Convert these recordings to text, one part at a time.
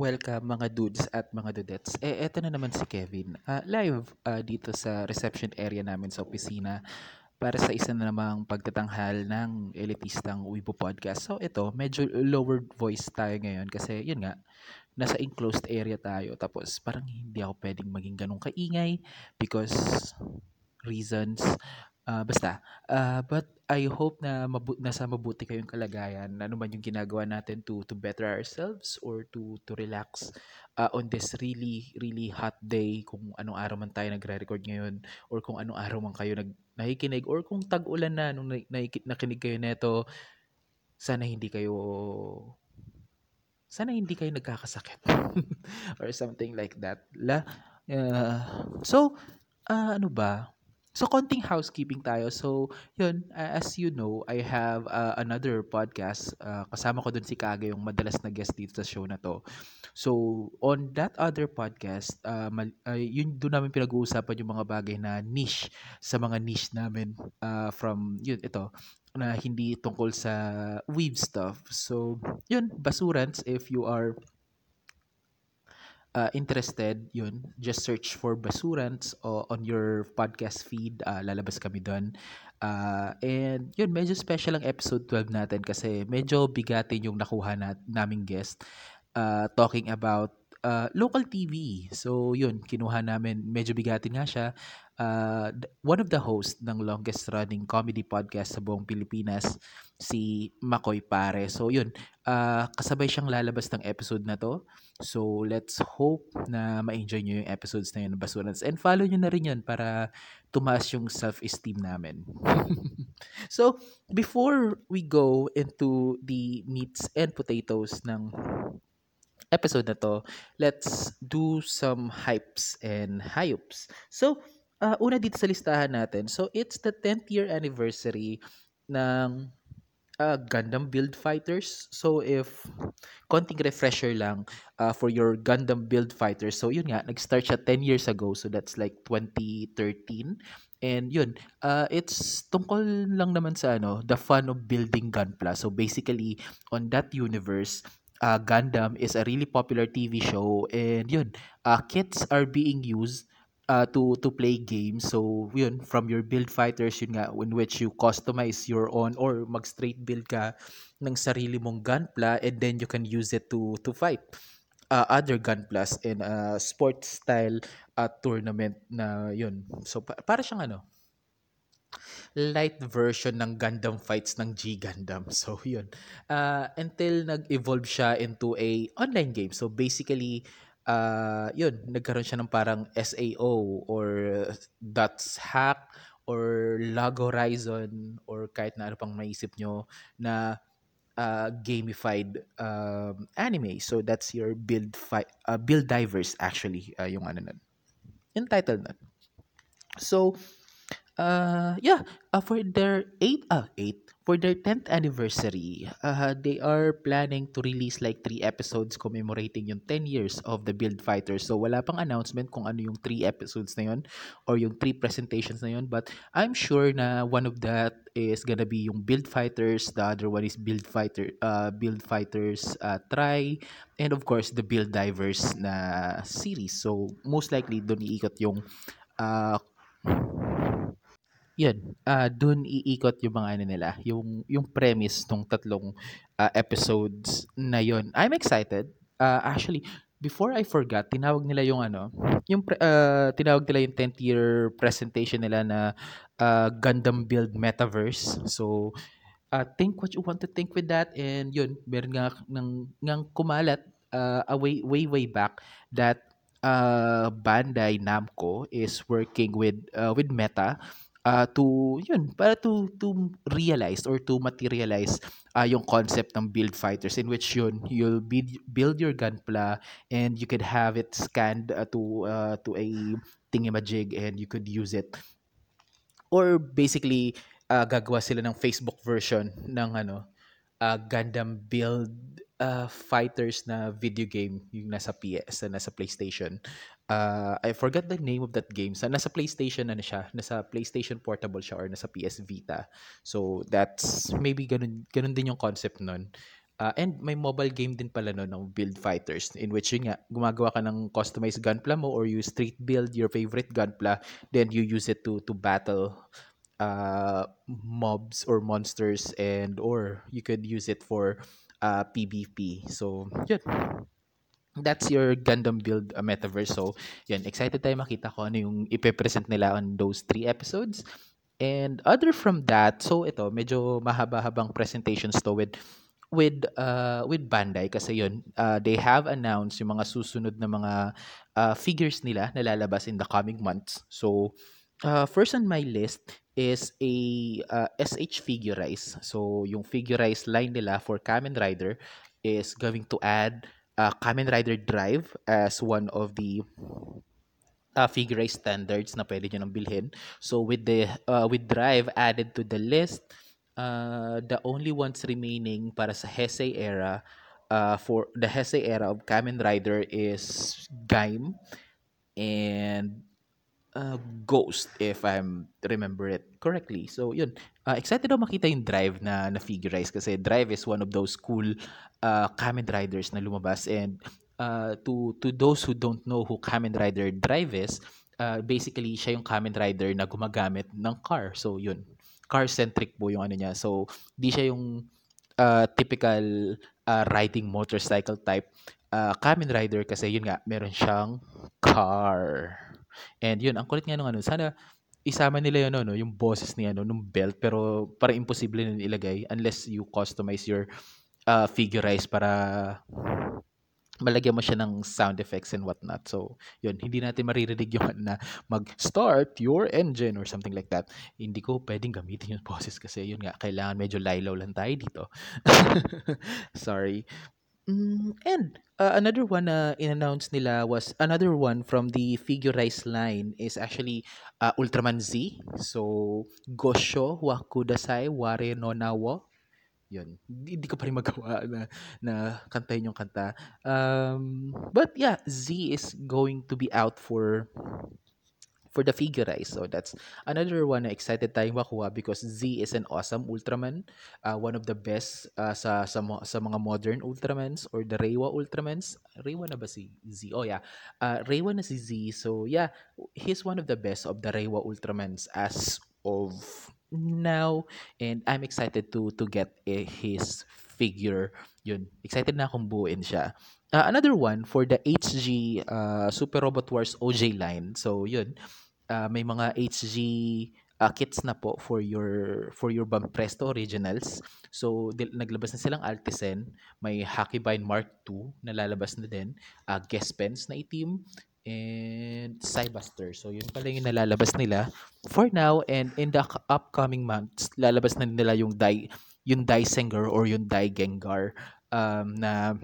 Welcome mga dudes at mga dudettes. Eh, eto na naman si Kevin. Ah, live ah, dito sa reception area namin sa opisina para sa isa na namang pagtatanghal ng elitistang Weibo Podcast. So ito, medyo lowered voice tayo ngayon kasi yun nga, nasa enclosed area tayo. Tapos parang hindi ako pwedeng maging ganun kaingay because reasons. Ah, basta, ah, but I hope na mabu nasa mabuti kayong kalagayan, ano man yung ginagawa natin to to better ourselves or to to relax ah, on this really really hot day kung anong araw man tayo nagre-record ngayon or kung anong araw man kayo nag nakikinig or kung tag-ulan na nung nai- naiki- nakinig kayo neto, sana hindi kayo sana hindi kayo nagkakasakit or something like that. La, ah, so ah, ano ba? So, konting housekeeping tayo. So, yun, a- as you know, I have uh, another podcast. Uh, kasama ko dun si Kage, yung madalas na guest dito sa show na to. So, on that other podcast, uh, mal- uh, yun doon namin pinag-uusapan yung mga bagay na niche sa mga niche namin uh, from, yun, ito, na hindi tungkol sa weave stuff. So, yun, basurans, if you are uh, interested, yun, just search for Basurants o on your podcast feed. uh, lalabas kami doon. Uh, and yun, medyo special ang episode 12 natin kasi medyo bigatin yung nakuha na, naming guest uh, talking about uh, local TV. So yun, kinuha namin, medyo bigatin nga siya. Uh, one of the hosts ng longest running comedy podcast sa buong Pilipinas, si Makoy Pare. So yun, uh, kasabay siyang lalabas ng episode na to. So, let's hope na ma-enjoy nyo yung episodes na yun ng Basurans. And follow nyo na rin yun para tumaas yung self-esteem namin. so, before we go into the meats and potatoes ng episode na to, let's do some hypes and hypes. So, uh, una dito sa listahan natin. So, it's the 10th year anniversary ng uh, Gundam Build Fighters. So if konting refresher lang uh, for your Gundam Build Fighters. So yun nga, nag-start siya 10 years ago. So that's like 2013. And yun, uh, it's tungkol lang naman sa ano, the fun of building Gunpla. So basically, on that universe, uh, Gundam is a really popular TV show. And yun, uh, kits are being used uh, to to play games. So, yun, from your build fighters, yun nga, in which you customize your own or mag straight build ka ng sarili mong gunpla and then you can use it to to fight uh, other gunplas in a sports style uh, tournament na yun. So, pa- para siyang ano, light version ng Gundam fights ng G Gundam. So, yun. Uh, until nag-evolve siya into a online game. So, basically, uh, yun, nagkaroon siya ng parang SAO or Dots Hack or Log Horizon or kahit na ano pang maisip nyo na uh, gamified um, anime. So that's your build fi- uh, build divers actually uh, yung ano nun. Yung title nun. So uh yeah, uh, for their 8 uh 8 for their 10th anniversary, uh, they are planning to release like 3 episodes commemorating yung 10 years of the Build Fighters. So wala pang announcement kung ano yung 3 episodes na yun or yung 3 presentations na yun, but I'm sure na one of that is gonna be yung Build Fighters, the other one is Build Fighter uh Build Fighters uh, Try and of course the Build Divers na series. So most likely doon iikot yung uh, yun, ah, dun iikot yung mga ano nila, yung yung premise ng tatlong ah, episodes na yun. I'm excited. Ah, actually, before I forgot, tinawag nila yung ano, yung pre- ah, tinawag nila yung 10th year presentation nila na ah, Gundam Build Metaverse. So, uh, think what you want to think with that and yun meron nga ng ngang kumalat uh, way way way back that uh, Bandai Namco is working with uh, with Meta uh, to yun para to to realize or to materialize uh, yung concept ng build fighters in which yun you'll build build your gunpla and you could have it scanned uh, to uh, to a thingamajig and you could use it. Or basically ah, gagawa sila ng Facebook version ng ano ah, Gundam Build ah, Fighters na video game yung nasa PS na nasa PlayStation. Ah, I forgot the name of that game. Sa nasa PlayStation ano siya, nasa PlayStation Portable siya or nasa PS Vita. So that's maybe ganun ganun din yung concept nun. Ah, and may mobile game din pala no ng Build Fighters in which yun nga, gumagawa ka ng customized gunpla mo or you street build your favorite gunpla, then you use it to to battle uh, mobs or monsters and or you could use it for uh, PvP. So, yun. That's your Gundam build uh, metaverse. So, yun. Excited tayo makita ko ano yung ipe-present nila on those three episodes. And other from that, so ito, medyo mahaba-habang presentations to with with uh with Bandai kasi yun uh, they have announced yung mga susunod na mga uh, figures nila na lalabas in the coming months so uh, first on my list is a uh, SH Figurize. So yung Figurize line nila for Kamen Rider is going to add uh, Kamen Rider Drive as one of the uh, Figurize standards na pwede nyo nang bilhin. So with the uh, with Drive added to the list uh, the only ones remaining para sa Heisei era uh, for the Heisei era of Kamen Rider is Gaim and uh, Ghost if I'm remember it correctly. So yun, uh, excited ako makita yung Drive na na figurize kasi Drive is one of those cool uh, Kamen Riders na lumabas and uh, to to those who don't know who Kamen Rider Drive is, uh, basically siya yung Kamen Rider na gumagamit ng car. So yun, car-centric po yung ano niya. So, di siya yung uh, typical uh, riding motorcycle type uh, Kamen Rider kasi yun nga, meron siyang car. And yun, ang kulit nga nung ano, sana isama nila yun, no, yung bosses niya, no, nung belt, pero para imposible na ilagay unless you customize your uh, figurize para malagyan mo siya ng sound effects and whatnot. So, yun, hindi natin maririnig yung na mag-start your engine or something like that. Hindi ko pwedeng gamitin yung boses kasi yun nga, kailangan medyo laylaw lang tayo dito. Sorry. Mm, and uh, another one na in-announce nila was another one from the Figurize line is actually uh, Ultraman Z. So, Gosho wa Kudasai Ware no Nawo yun. Hindi ko pa rin magawa na, na kantahin yung kanta. Um, but yeah, Z is going to be out for for the figurize. So that's another one na excited tayong makuha because Z is an awesome Ultraman. Uh, one of the best uh, sa, sa, sa mga modern Ultramans or the Reiwa Ultramans. Reiwa na ba si Z? Oh yeah. Uh, Reiwa na si Z. So yeah, he's one of the best of the Reiwa Ultramans as of now and I'm excited to to get eh, his figure. Yun, excited na akong buuin siya. Uh, another one for the HG uh, Super Robot Wars OJ line. So yun, uh, may mga HG uh, kits na po for your for your Bampresto originals. So di, naglabas na silang Altisen, may Hakibine Mark II na lalabas na din, uh, guest pens na itim, and Cybuster. So, yun pala yung nalalabas nila for now and in the upcoming months, lalabas na nila yung Dai yung Dai Singer or yung Dai Gengar um, na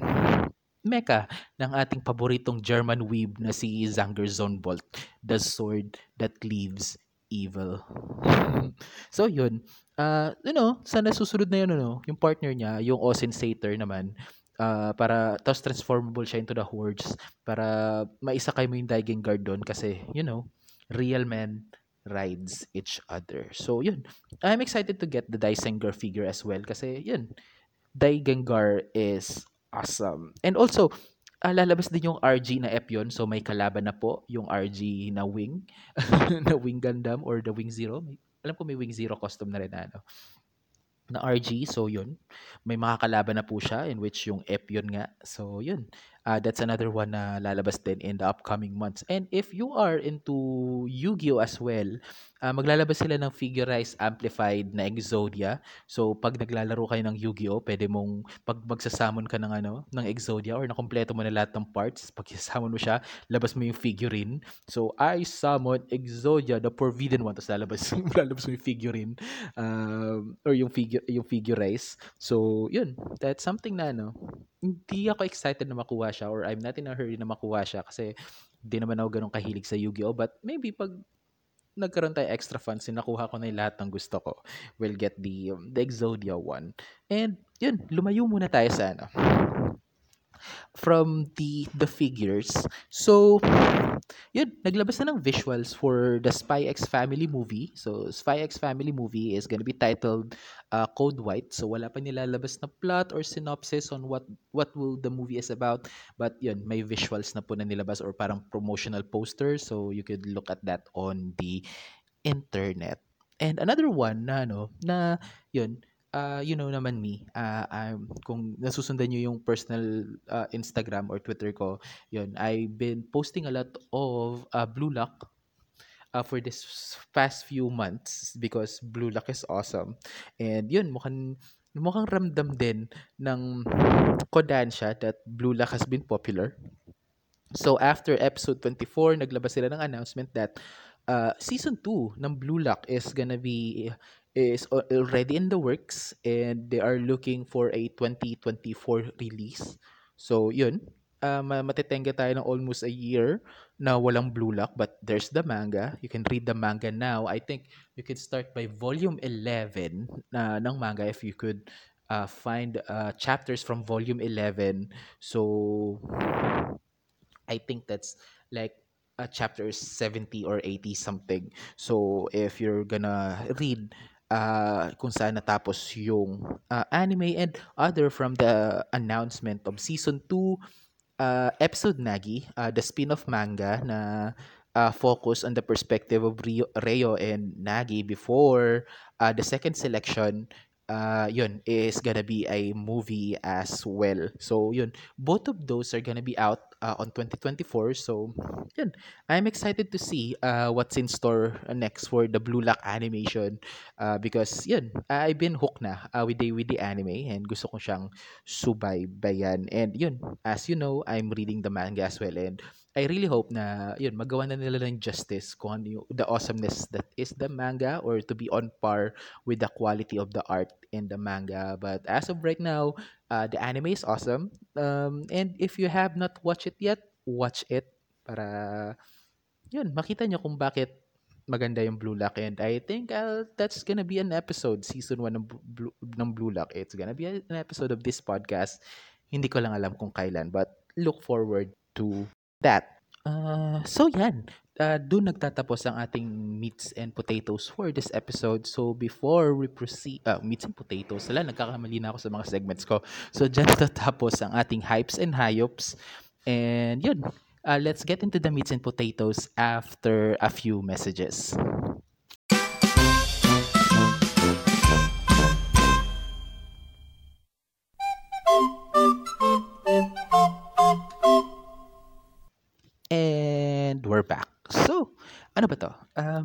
mecha ng ating paboritong German weeb na si Zanger Zonbolt, the sword that leaves evil. so yun, uh, you know, sana susunod na yun, ano, yung partner niya, yung Osin Sater naman, uh, para tapos transformable siya into the hordes para maisakay mo yung Daigen Guard doon kasi you know real men rides each other so yun I'm excited to get the Daisengar figure as well kasi yun Daigengar is awesome and also uh, lalabas din yung RG na Epion so may kalaban na po yung RG na wing na wing Gundam or the wing zero alam ko may wing zero custom na rin ano na RG. So, yun. May mga kalaban na po siya in which yung Ep yun nga. So, yun. Uh, that's another one na lalabas din in the upcoming months. And if you are into Yu-Gi-Oh as well, uh, maglalabas sila ng figurized amplified na Exodia. So, pag naglalaro kayo ng Yu-Gi-Oh, pwede mong, pag magsasamon ka ng, ano, ng Exodia or nakompleto mo na lahat ng parts, pag sasamon mo siya, labas mo yung figurine. So, I summon Exodia, the forbidden one. Tapos lalabas, lalabas mo yung figurine. Um, or yung figure, yung figurize. So, yun. That's something na, ano, hindi ako excited na makuha siya or I'm not in a hurry na makuha siya kasi di naman ako ganun kahilig sa Yu-Gi-Oh! But maybe pag nagkaroon tayo extra funds, nakuha ko na yung lahat ng gusto ko. We'll get the, um, the Exodia one. And yun, lumayo muna tayo sa ano. From the the figures. So, yun, naglabas na ng visuals for the Spy X Family movie. So, Spy X Family movie is gonna be titled uh, Code White. So, wala pa nilalabas na plot or synopsis on what what will the movie is about. But yun, may visuals na po na nilabas or parang promotional poster. So, you could look at that on the internet. And another one na ano, na yun, uh, you know naman me, uh, I'm, kung nasusundan nyo yung personal uh, Instagram or Twitter ko, yun, I've been posting a lot of uh, Blue Lock uh, for this past few months because Blue Lock is awesome. And yun, mukhang, mukhang ramdam din ng Kodansha that Blue Lock has been popular. So after episode 24, naglabas sila ng announcement that uh, season 2 ng Blue Lock is gonna be is already in the works and they are looking for a 2024 release. So yun, uh, matitenga tayo ng almost a year na walang Blue Lock but there's the manga. You can read the manga now. I think you could start by volume 11 uh, ng manga if you could uh, find uh, chapters from volume 11. So I think that's like uh, chapter 70 or 80 something. So if you're gonna read uh, kung saan natapos yung uh, anime and other from the announcement of season 2 uh, episode Nagi, uh, the spin-off manga na uh, focus on the perspective of Rio, Reo and Nagi before uh, the second selection uh, yun, is gonna be a movie as well. So, yun, both of those are gonna be out uh, on 2024. So, yun, I'm excited to see uh, what's in store next for the Blue Lock animation uh, because, yun, I've been hooked na uh, with, the, with the anime and gusto ko siyang subaybayan. And, yun, as you know, I'm reading the manga as well and I really hope na yun magawa na nila ng justice kung ano yung, the awesomeness that is the manga or to be on par with the quality of the art in the manga. But as of right now, uh, the anime is awesome. Um, and if you have not watched it yet, watch it para yun makita nyo kung bakit maganda yung Blue Lock and I think uh, that's gonna be an episode season 1 ng Blue, ng Blue Lock. It's gonna be an episode of this podcast. Hindi ko lang alam kung kailan but look forward to that. Uh, so yan, uh, doon nagtatapos ang ating meats and potatoes for this episode. So before we proceed, uh, meats and potatoes, wala, nagkakamali na ako sa mga segments ko. So dyan natatapos ang ating hypes and hayops. And yun, uh, let's get into the meats and potatoes after a few messages. Ano ba to? Um,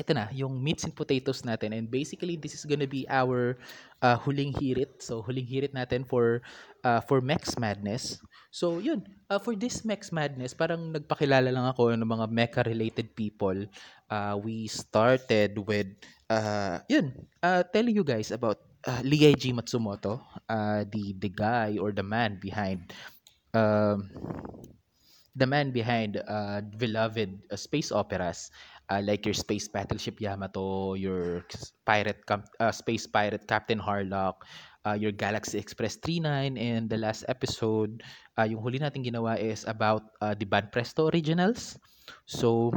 ito na, yung meats and potatoes natin. And basically, this is gonna be our uh, huling hirit. So, huling hirit natin for uh, for Mex Madness. So, yun. Uh, for this Mex Madness, parang nagpakilala lang ako ng mga mecha-related people. Uh, we started with, uh, yun, uh, telling you guys about uh, Lieji Matsumoto, uh, the, the guy or the man behind um, the man behind uh, beloved uh, space operas uh, like your Space Battleship Yamato, your pirate uh, Space Pirate Captain Harlock, uh, your Galaxy Express 39, and the last episode, uh, yung huli natin ginawa is about uh, the Band Presto Originals. So,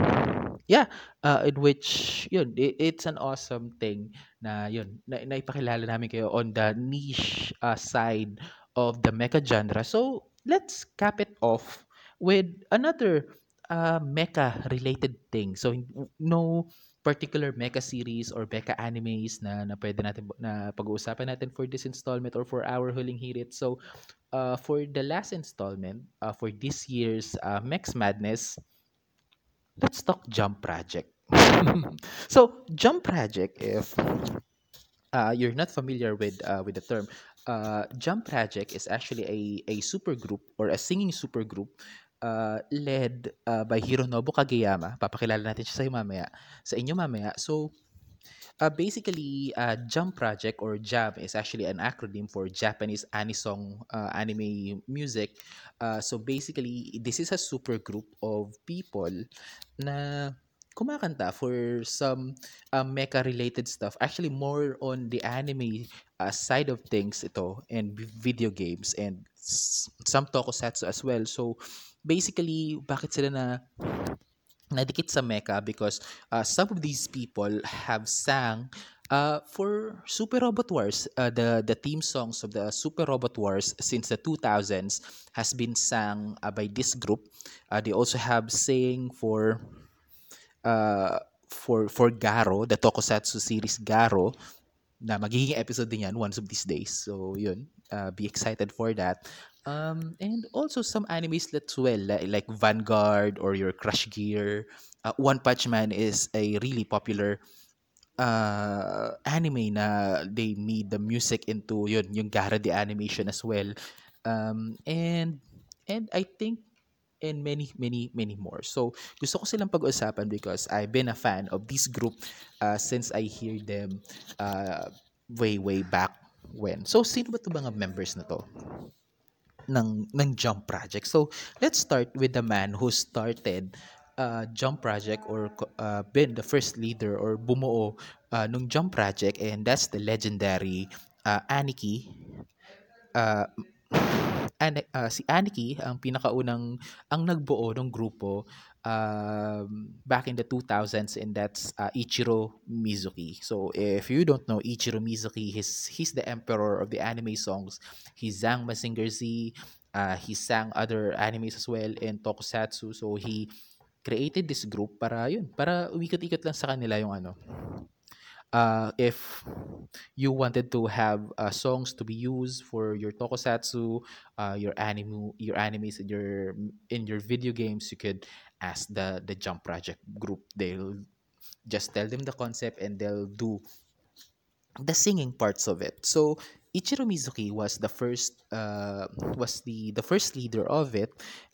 yeah, uh, in which, yun, it, it's an awesome thing na, yun, na, naipakilala namin kayo on the niche uh, side of the mecha genre. So, let's cap it off with another uh, mecha related thing. So no particular mecha series or mecha animes na na pwede natin na pag-uusapan natin for this installment or for our huling hirit. So uh, for the last installment uh, for this year's uh, Mex Madness, let's talk Jump Project. so Jump Project, if uh, you're not familiar with uh, with the term, uh, Jump Project is actually a a super group or a singing super group uh, led uh, by Hironobu Kageyama. Papakilala natin siya sa mamaya. Sa inyo mamaya. So, uh, basically, uh, Jump Project or JAM is actually an acronym for Japanese Anisong uh, Anime Music. Uh, so basically, this is a super group of people na kumakanta for some uh, mecha-related stuff. Actually, more on the anime uh, side of things ito and video games and some tokusatsu as well. So basically, bakit sila na nadikit sa mecha because uh, some of these people have sang uh, for Super Robot Wars. Uh, the the theme songs of the Super Robot Wars since the 2000s has been sang uh, by this group. Uh, they also have sang for uh, for for Garo, the Tokusatsu series Garo na magiging episode din yan once of these days. So, yun. Uh, be excited for that. Um, and also some animes as well, like, Vanguard or your Crush Gear. Uh, One Punch Man is a really popular uh, anime na they made the music into yun, yung Gara the animation as well. Um, and and I think and many, many, many more. So, gusto ko silang pag-usapan because I've been a fan of this group uh, since I hear them uh, way, way back when. So, sino ba ito mga members na to? Ng ng Jump Project. So, let's start with the man who started uh, Jump Project or uh, been the first leader or bumuo uh, nung Jump Project and that's the legendary uh, Aniki uh, An- uh, si Aniki ang pinakaunang ang nagbuo ng grupo um, back in the 2000s and that's uh, Ichiro Mizuki. So if you don't know Ichiro Mizuki, he's he's the emperor of the anime songs. He sang Mazinger Z, uh, he sang other animes as well and tokusatsu. So he created this group para yun, para umikot-ikot lang sa kanila yung ano, uh, if you wanted to have uh, songs to be used for your tokusatsu, uh, your anime, your animes in your in your video games, you could ask the the Jump Project group. They'll just tell them the concept and they'll do the singing parts of it. So Ichiro Mizuki was the first uh, was the the first leader of it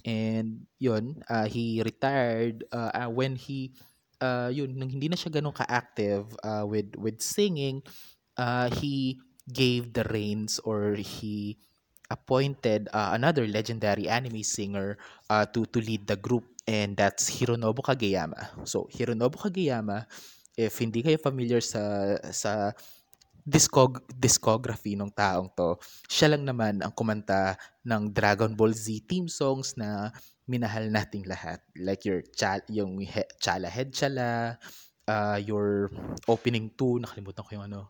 and yun uh, he retired uh, when he uh, yun, nung hindi na siya ganun ka-active uh, with, with singing, uh, he gave the reins or he appointed uh, another legendary anime singer uh, to to lead the group and that's Hironobu Kageyama. So Hironobu Kageyama, if hindi kayo familiar sa sa discog discography ng taong to, siya lang naman ang kumanta ng Dragon Ball Z theme songs na minahal nating lahat. Like your cha- yung he- Chala Head Chala, uh, your opening 2, nakalimutan ko yung ano.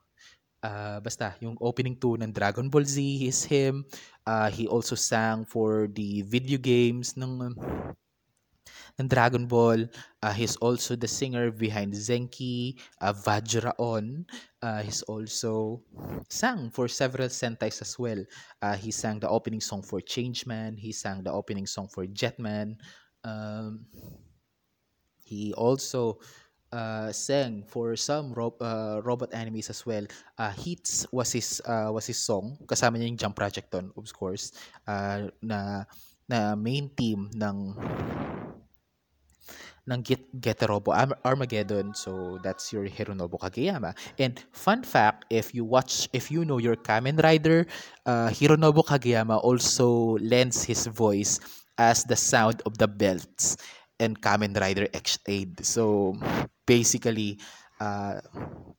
Uh, basta, yung opening 2 ng Dragon Ball Z is him. Uh, he also sang for the video games ng ng Dragon Ball. Uh, he's also the singer behind Zenki, uh, Vajraon. Uh, he's also sang for several Sentais as well. Uh, he sang the opening song for Changeman. He sang the opening song for Jetman. Um, he also uh, sang for some ro- uh, robot animes as well. Uh, Hits was his uh, was his song. Kasama niya yung Jump Project ton, of course. Uh, na na main team ng ng Get Geterobo Armageddon. So that's your Hironobu Kageyama. And fun fact, if you watch, if you know your Kamen Rider, uh, Hironobu Kageyama also lends his voice as the sound of the belts and Kamen Rider X-Aid. So basically, uh,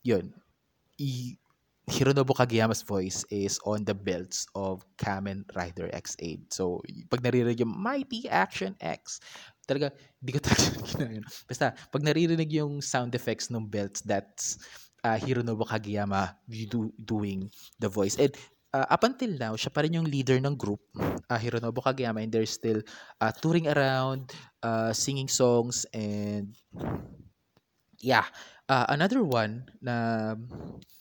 yun, Hironobu Kageyama's voice is on the belts of Kamen Rider X8. So, pag naririnig yung Mighty Action X, talaga, di ko talaga ginagawa. Basta, pag naririnig yung sound effects ng belts, that's uh, Hironobu Kageyama do, doing the voice. And uh, up until now, siya pa rin yung leader ng group, uh, Hironobu Kageyama, and they're still uh, touring around, uh, singing songs, and yeah. Uh, another one na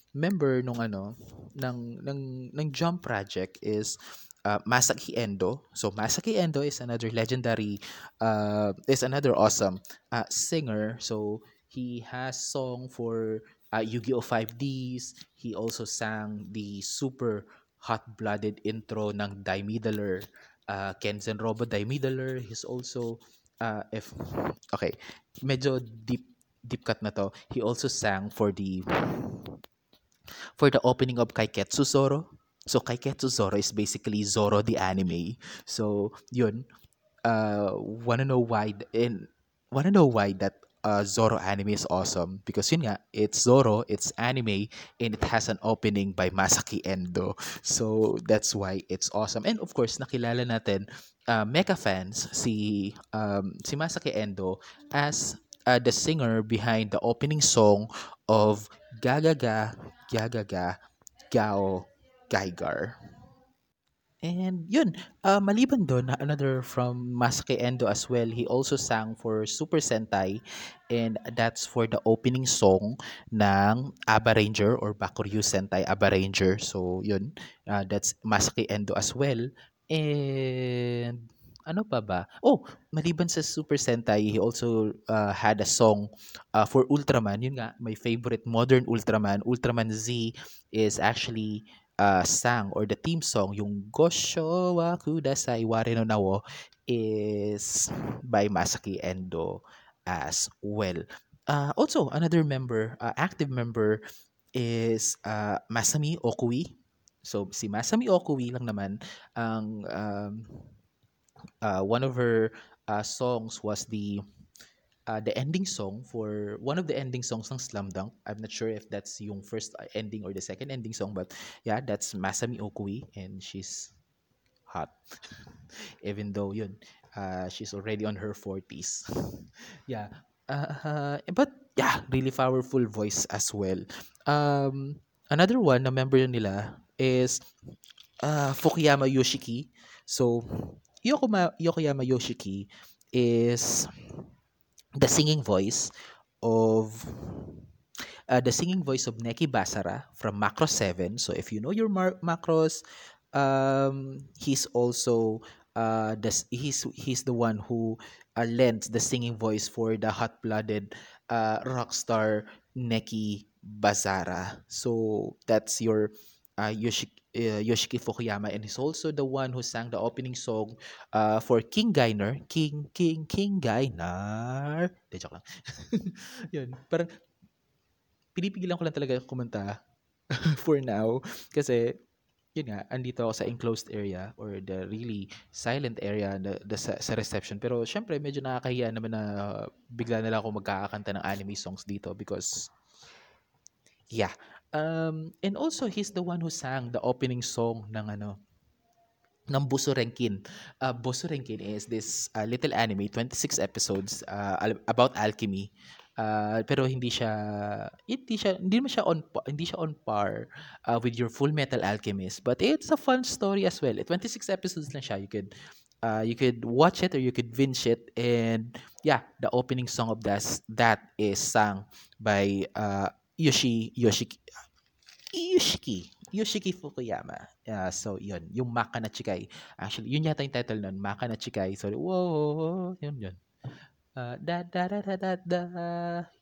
member nung ano ng ng ng Jump Project is uh, Masaki Endo. So Masaki Endo is another legendary uh, is another awesome uh, singer. So he has song for uh, Yu-Gi-Oh 5Ds. He also sang the super hot-blooded intro ng Daimidaler uh, Kenzen Robo Daimidaler. He's also uh, if okay, medyo deep deep cut na to. He also sang for the for the opening of Kaiketsu Zoro. So Kaiketsu Zoro is basically Zoro the anime. So yun, uh, wanna know why and wanna know why that uh, Zoro anime is awesome because yun nga, it's Zoro, it's anime, and it has an opening by Masaki Endo. So that's why it's awesome. And of course, nakilala natin uh, mecha fans si um, si Masaki Endo as uh, the singer behind the opening song of Gagaga Gagaga Gao Gaigar. And yun, uh, maliban doon, another from Masake Endo as well, he also sang for Super Sentai and that's for the opening song ng Aba Ranger or Bakuryu Sentai Aba Ranger. So yun, uh, that's Masake Endo as well. And ano pa ba? Oh, maliban sa Super Sentai, he also uh, had a song uh, for Ultraman. Yun nga, my favorite modern Ultraman, Ultraman Z is actually uh, sang or the theme song, yung Gosho wa Kudasai Ware no Nawo is by Masaki Endo as well. Uh, also, another member, uh, active member is uh, Masami Okui. So, si Masami Okui lang naman ang um, uh, one of her uh, songs was the uh, the ending song for one of the ending songs ng Slam Dunk. I'm not sure if that's yung first uh, ending or the second ending song, but yeah, that's Masami Okui and she's hot. Even though yun, uh, she's already on her 40s. yeah. Uh, but yeah, really powerful voice as well. Um, another one na member nila is uh, Fukuyama Yoshiki. So, Yokoma, Yokoyama Yoshiki is the singing voice of uh, the singing voice of Neki Basara from Macro 7. So if you know your Mar- Macross, um, he's also uh, the, he's he's the one who uh, lends the singing voice for the hot-blooded uh, rock star Neki Basara. So that's your uh, Yoshiki, uh, Yoshiki Fukuyama and he's also the one who sang the opening song uh, for King Gainer. King, King, King Gainer. De, joke lang. Yun, parang pinipigilan ko lang talaga kumanta for now kasi yun nga, andito ako sa enclosed area or the really silent area the, the, sa, sa reception. Pero syempre, medyo nakakahiya naman na bigla na lang ako magkakakanta ng anime songs dito because yeah, Um, and also he's the one who sang the opening song ng ano ng Busurenkin. Uh, Busurenkin is this uh, little anime, 26 episodes uh, about alchemy. Uh, pero hindi siya hindi siya hindi naman siya on hindi siya on par uh, with your Full Metal Alchemist, but it's a fun story as well. 26 episodes lang siya. You could uh, you could watch it or you could binge it and yeah, the opening song of that that is sung by uh, Yoshi Yoshiki Yoshiki Yoshiki Fukuyama. Uh, so, yun. Yung Maka na Chikai. Actually, yun yata yung title nun. Maka na Chikai. Sorry. Whoa. Yun, yun. Uh, da, da, da, da, da, da.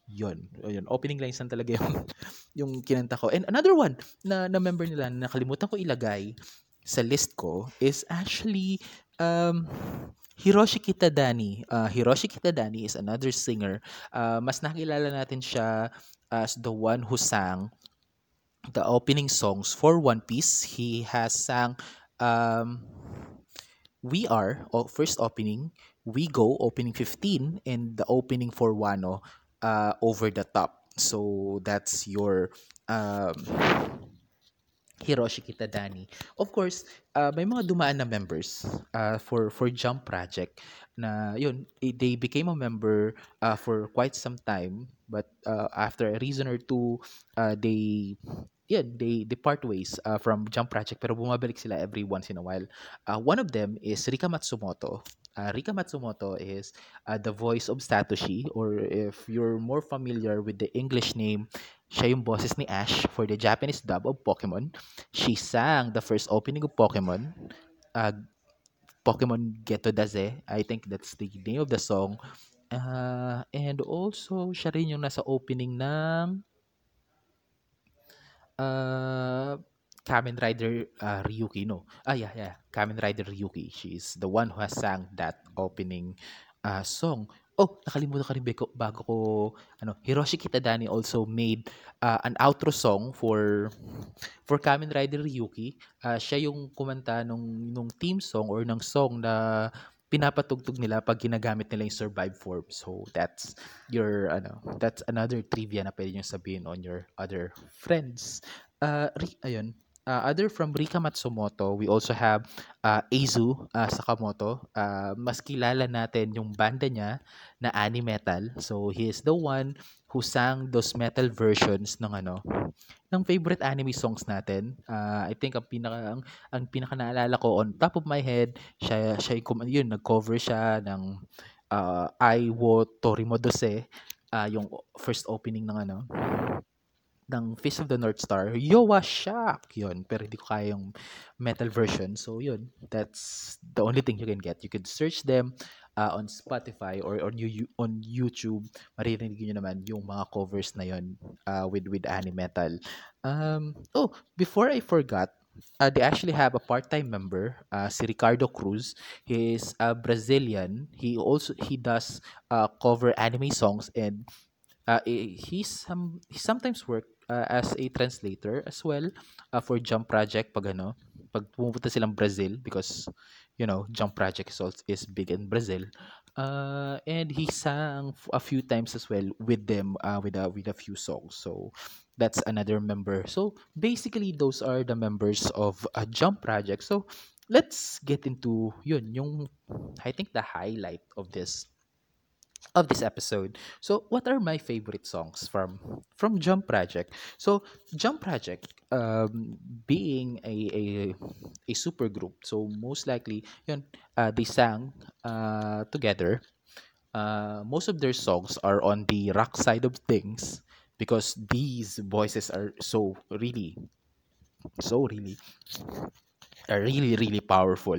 Yun. Yun. Opening lines lang talaga yung, yung kinanta ko. And another one na, na member nila na nakalimutan ko ilagay sa list ko is actually um, Hiroshi Kitadani. Uh, Hiroshi Kitadani is another singer. Uh, mas nakilala natin siya as the one who sang the opening songs for One Piece. He has sang um, We Are, first opening, We Go, opening 15, and the opening for Wano, uh, Over the Top. So that's your um, Hiroshi Kitadani. Of course, uh, may mga dumaan na members uh, for for Jump Project na yun, they became a member uh, for quite some time but uh, after a reason or two uh, they yeah, they they part ways uh, from Jump Project pero bumabalik sila every once in a while. Uh, one of them is Rika Matsumoto. Uh, Rika Matsumoto is uh, the voice of Satoshi or if you're more familiar with the English name, siya yung boses ni Ash for the Japanese dub of Pokemon. She sang the first opening of Pokemon. Uh, Pokemon Geto Daze. I think that's the name of the song. Uh, and also, siya rin yung nasa opening ng uh, Kamen Rider uh, Ryuki, no? Ah, yeah, yeah. Kamen Rider Ryuki. She's the one who has sang that opening uh, song. Oh, nakalimutan ka rin bago ko, ano, Hiroshi Kitadani also made uh, an outro song for for Kamen Rider Ryuki. Uh, siya yung kumanta nung, nung theme song or ng song na pinapatugtog nila pag ginagamit nila yung survive form. So that's your ano, that's another trivia na pwede nyo sabihin on your other friends. Uh, ri- ayun, uh, other from Rika Matsumoto, we also have uh, Eizu uh, Sakamoto. Uh, mas kilala natin yung banda niya na Metal. So he is the one who sang those metal versions ng ano ng favorite anime songs natin. Uh, I think ang pinaka ang, ang pinaka naalala ko on top of my head, siya siya yun nag-cover siya ng uh, I wo Torimodose, uh, yung first opening ng ano ng Fist of the North Star, Yowa Shock, yun. Pero hindi ko kaya yung metal version. So, yun. That's the only thing you can get. You could search them uh, on Spotify or on, you, on YouTube. Maririnig nyo naman yung mga covers na yun uh, with, with Animetal. Um, oh, before I forgot, uh, they actually have a part-time member, uh, si Ricardo Cruz. He is a Brazilian. He also he does uh, cover anime songs and uh, he some he sometimes work uh, as a translator as well uh, for Jump Project pag ano, pag pumunta silang Brazil because you know, Jump Project is, also, is big in Brazil. Uh, and he sang a few times as well with them uh, with a with a few songs. So that's another member. So basically those are the members of a Jump Project. So let's get into yun yung I think the highlight of this of this episode. So, what are my favorite songs from from Jump Project? So, Jump Project, um, being a, a a super group, so most likely, yun, uh, they sang uh, together. Uh, most of their songs are on the rock side of things because these voices are so really, so really, are really really powerful.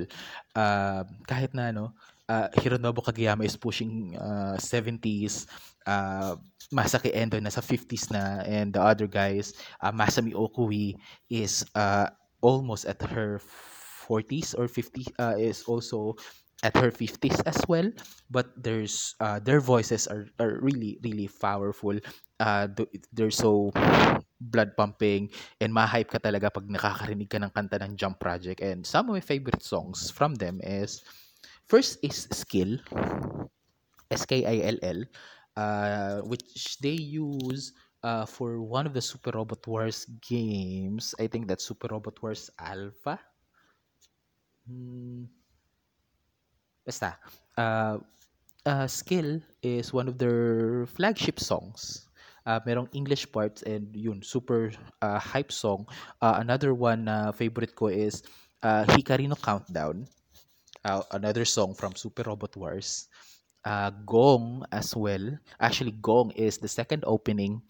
Uh, kahit na ano, uh, Hironobu Kageyama is pushing uh, 70s, uh, Masaki Endo nasa 50s na, and the other guys, uh, Masami Okui is uh, almost at her 40s or 50 uh, is also at her 50s as well. But there's uh, their voices are, are really really powerful. Uh, they're so blood pumping and ma-hype ka talaga pag nakakarinig ka ng kanta ng Jump Project. And some of my favorite songs from them is First is skill, S-K-I-L-L, uh, which they use uh, for one of the Super Robot Wars games. I think that's Super Robot Wars Alpha. Hmm. Basta. Uh, uh, skill is one of their flagship songs. Uh, merong English parts and yun, super uh, hype song. Uh, another one uh, favorite ko is uh, Hikarino Countdown uh, another song from Super Robot Wars. Uh, Gong as well. Actually, Gong is the second opening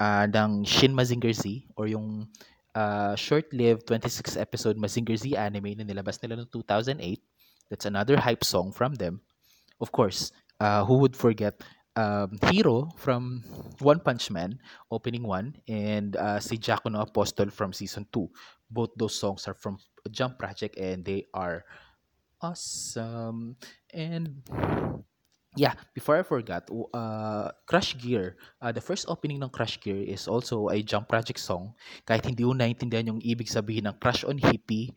uh, ng Shin Mazinger Z or yung uh, short-lived 26 episode Mazinger Z anime na nilabas nila noong 2008. That's another hype song from them. Of course, uh, who would forget um, Hero from One Punch Man, opening one, and uh, si Jaco no Apostol from season 2. Both those songs are from Jump Project and they are Awesome. And yeah, before I forgot, uh, Crush Gear, uh, the first opening ng Crush Gear is also a Jump Project song. Kahit hindi mo naintindihan yung ibig sabihin ng crush on hippie,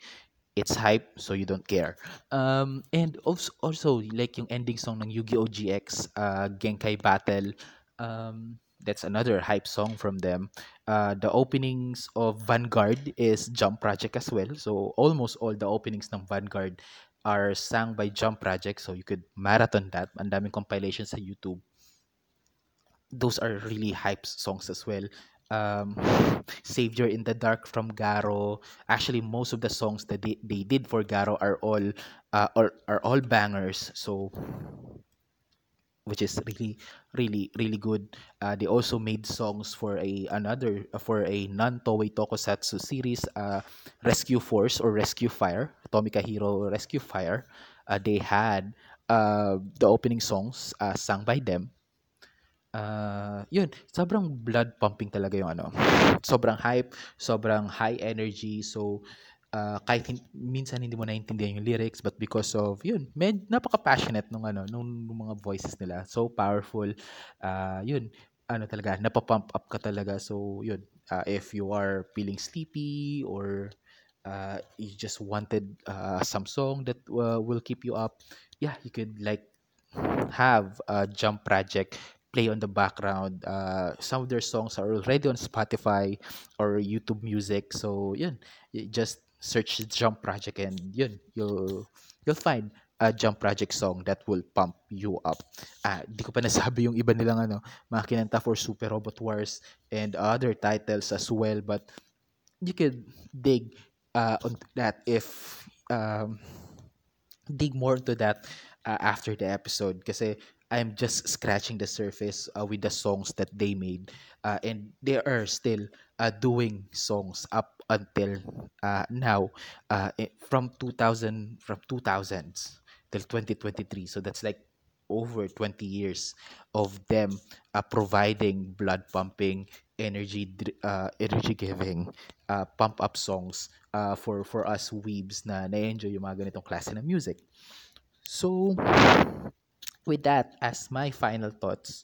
it's hype, so you don't care. Um, and also, also, like yung ending song ng Yu-Gi-Oh! GX, uh, Genkai Battle, um, that's another hype song from them. Uh, the openings of Vanguard is Jump Project as well. So almost all the openings ng Vanguard are sung by Jump Project. So you could marathon that. Ang daming compilations sa YouTube. Those are really hype songs as well. Um, Savior in the Dark from Garo. Actually, most of the songs that they, they did for Garo are all uh, are, are all bangers. So which is really really really good. Uh, they also made songs for a another uh, for a non toei tokusatsu series uh, rescue force or rescue fire Tomika Hero Rescue Fire. Uh, they had uh, the opening songs uh, sung by them. Uh, yun sobrang blood pumping talaga yung ano. Sobrang hype sobrang high energy. So uh, kahit hin- minsan hindi mo naintindihan yung lyrics but because of yun med napaka-passionate nung ano nung, nung mga voices nila so powerful uh, yun ano talaga napapump up ka talaga so yun uh, if you are feeling sleepy or uh, you just wanted uh, some song that uh, will keep you up, yeah, you could like have a Jump Project play on the background. Uh, some of their songs are already on Spotify or YouTube Music. So yun, just search Jump Project and yun, you'll you'll find a Jump Project song that will pump you up. Ah, di ko pa nasabi yung iba nilang ano, mga for Super Robot Wars and other titles as well. But you could dig uh, on that if um, dig more into that uh, after the episode kasi I'm just scratching the surface uh, with the songs that they made uh, and they are still uh, doing songs up until uh, now uh, from 2000 from 2000s till 2023 so that's like over 20 years of them uh, providing blood pumping energy uh, energy giving uh, pump up songs uh, for for us weebs na na-enjoy yung mga ganitong klase ng music. So, with that as my final thoughts,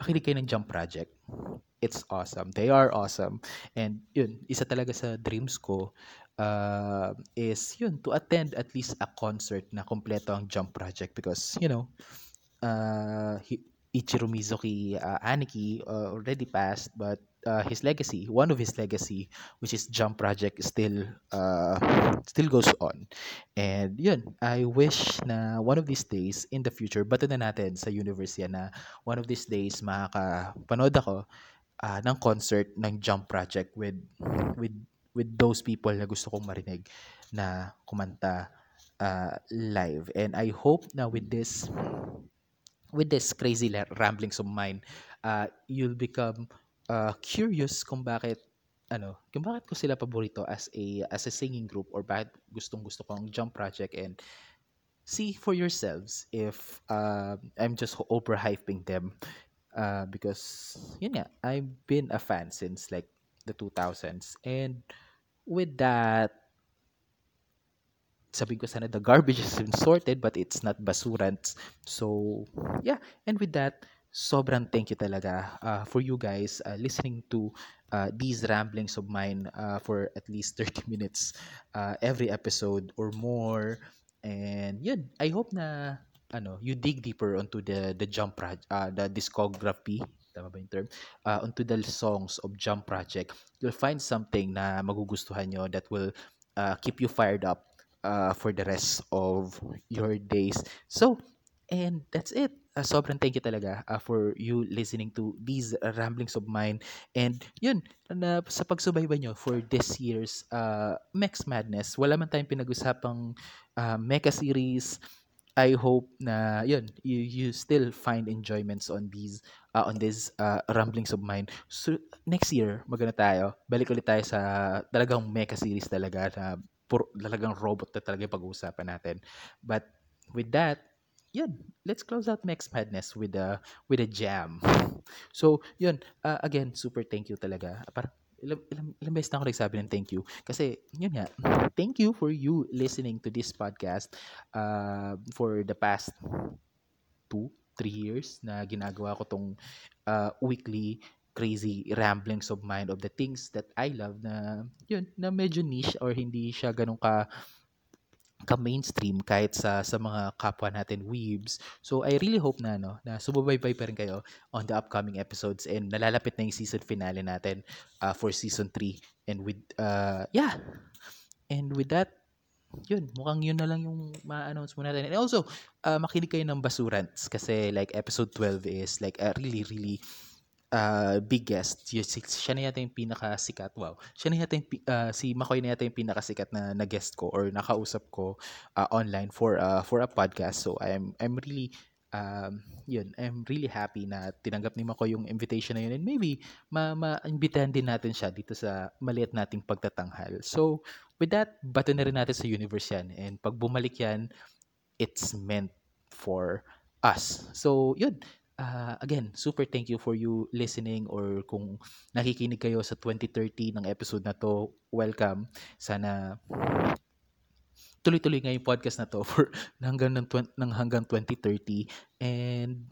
makinig kayo ng Jump Project. It's awesome. They are awesome. And yun, isa talaga sa dreams ko uh, is yun, to attend at least a concert na kompleto ang Jump Project because, you know, uh, Hi- Ichiro Mizuki uh, Aniki uh, already passed, but uh, his legacy, one of his legacy, which is Jump Project, still uh, still goes on. And yun, I wish na one of these days in the future, bato na natin sa universe yan na one of these days makakapanood ako ah, ng concert ng Jump Project with with with those people na gusto kong marinig na kumanta uh, live. And I hope na with this with this crazy ramblings of mine, uh, you'll become uh, curious kung bakit ano, kung bakit ko sila paborito as a as a singing group or bakit gustong-gusto ko ang Jump Project and see for yourselves if uh, I'm just overhyping them uh, because yun nga, I've been a fan since like the 2000s and with that sabi ko sana the garbage been sorted but it's not basurants. So, yeah. And with that, sobrang thank you talaga uh, for you guys uh, listening to uh, these ramblings of mine uh, for at least 30 minutes uh, every episode or more. And yun, I hope na ano, you dig deeper onto the the Jump Project, uh, the discography, tama ba yung term? Uh, onto the songs of Jump Project. You'll find something na magugustuhan nyo that will uh, keep you fired up uh, for the rest of your days. So, and that's it. Uh, sobrang thank you talaga uh, for you listening to these ramblings of mine. And yun, na, sa pagsubaybay nyo for this year's uh, Mex Madness, wala man tayong pinag-usapang uh, mecha series. I hope na yun, you, you still find enjoyments on these uh, on these uh, ramblings of mine. So next year, magana tayo. Balik ulit tayo sa talagang mecha series talaga na puro, talagang robot na talaga yung pag-uusapan natin. But with that, yun, let's close out Max Madness with a with a jam. So, yun, uh, again, super thank you talaga. Parang ilang, ilang, ilang beses na ako nagsabi ng thank you. Kasi, yun nga, thank you for you listening to this podcast uh, for the past two, three years na ginagawa ko tong uh, weekly crazy ramblings of mind of the things that I love na yun na medyo niche or hindi siya ganun ka ka-mainstream kahit sa sa mga kapwa natin weebs. So I really hope na no na sumubaybay pa rin kayo on the upcoming episodes and nalalapit na yung season finale natin uh, for season 3 and with uh yeah and with that yun, mukhang yun na lang yung ma-announce mo natin. And also, uh, makinig kayo ng Basurants kasi like episode 12 is like a really, really uh, big guest. Y- si- Siya na yata yung pinakasikat. Wow. Siya na yata yung, uh, si Makoy na yata yung pinakasikat na, na guest ko or nakausap ko uh, online for uh, for a podcast. So I'm I'm really um yun, I'm really happy na tinanggap ni Makoy yung invitation na yun and maybe ma ma-imbitahan din natin siya dito sa maliit nating pagtatanghal. So with that, bato na rin natin sa universe yan and pag bumalik yan, it's meant for us. So yun, uh, again, super thank you for you listening or kung nakikinig kayo sa 2030 ng episode na to, welcome. Sana tuloy-tuloy nga yung podcast na to for hanggang ng, ng hanggang 2030 and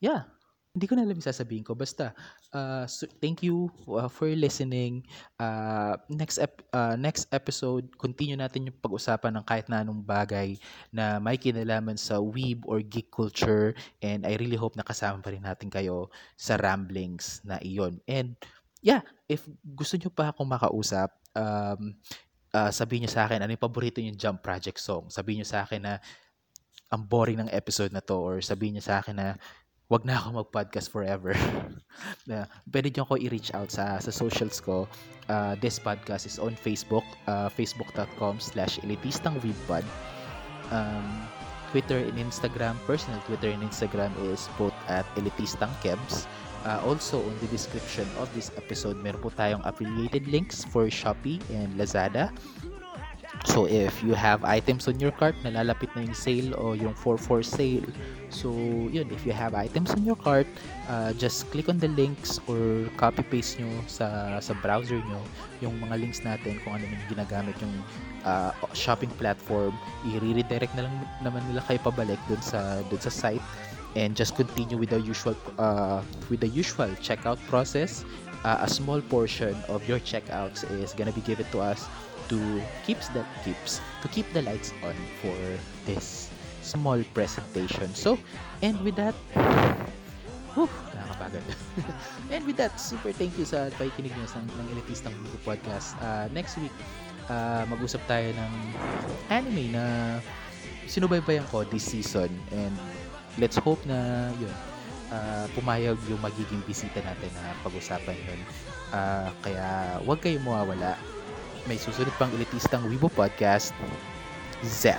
yeah Hindi ko na alam yung sasabihin ko. Basta, uh, so, thank you uh, for listening. Uh, next ep- uh, next episode, continue natin yung pag-usapan ng kahit na anong bagay na may kinalaman sa weeb or geek culture. And I really hope nakasama pa rin natin kayo sa ramblings na iyon. And yeah, if gusto nyo pa akong makausap, um, uh, sabihin nyo sa akin ano yung paborito yung Jump Project song. Sabihin nyo sa akin na ang boring ng episode na to or sabihin nyo sa akin na wag na ako mag-podcast forever. pwede niyo ako i-reach out sa sa socials ko. Uh, this podcast is on Facebook, uh, facebook.com slash elitistangweebpod. Um, Twitter and Instagram, personal Twitter and Instagram is both at elitistangkebs. Uh, also, on the description of this episode, meron po tayong affiliated links for Shopee and Lazada. So if you have items on your cart, nalalapit na yung sale o yung 4-4 sale. So yun, if you have items on your cart, uh, just click on the links or copy paste nyo sa, sa browser nyo yung mga links natin kung ano yung ginagamit yung uh, shopping platform. I-redirect na lang naman nila kayo pabalik dun sa, dun sa site and just continue with the usual uh, with the usual checkout process. Uh, a small portion of your checkouts is gonna be given to us to keeps that keeps to keep the lights on for this small presentation. So, and with that, whew, nakakapagod. and with that, super thank you sa pakikinig nyo ng, ng Elitistang Buko Podcast. Uh, next week, uh, mag-usap tayo ng anime na sinubaybayan ko this season. And let's hope na yun, uh, pumayag yung magiging bisita natin na pag-usapan yun. Uh, kaya wag kayong mawawala may susunod pang elitistang Weibo Podcast, Z.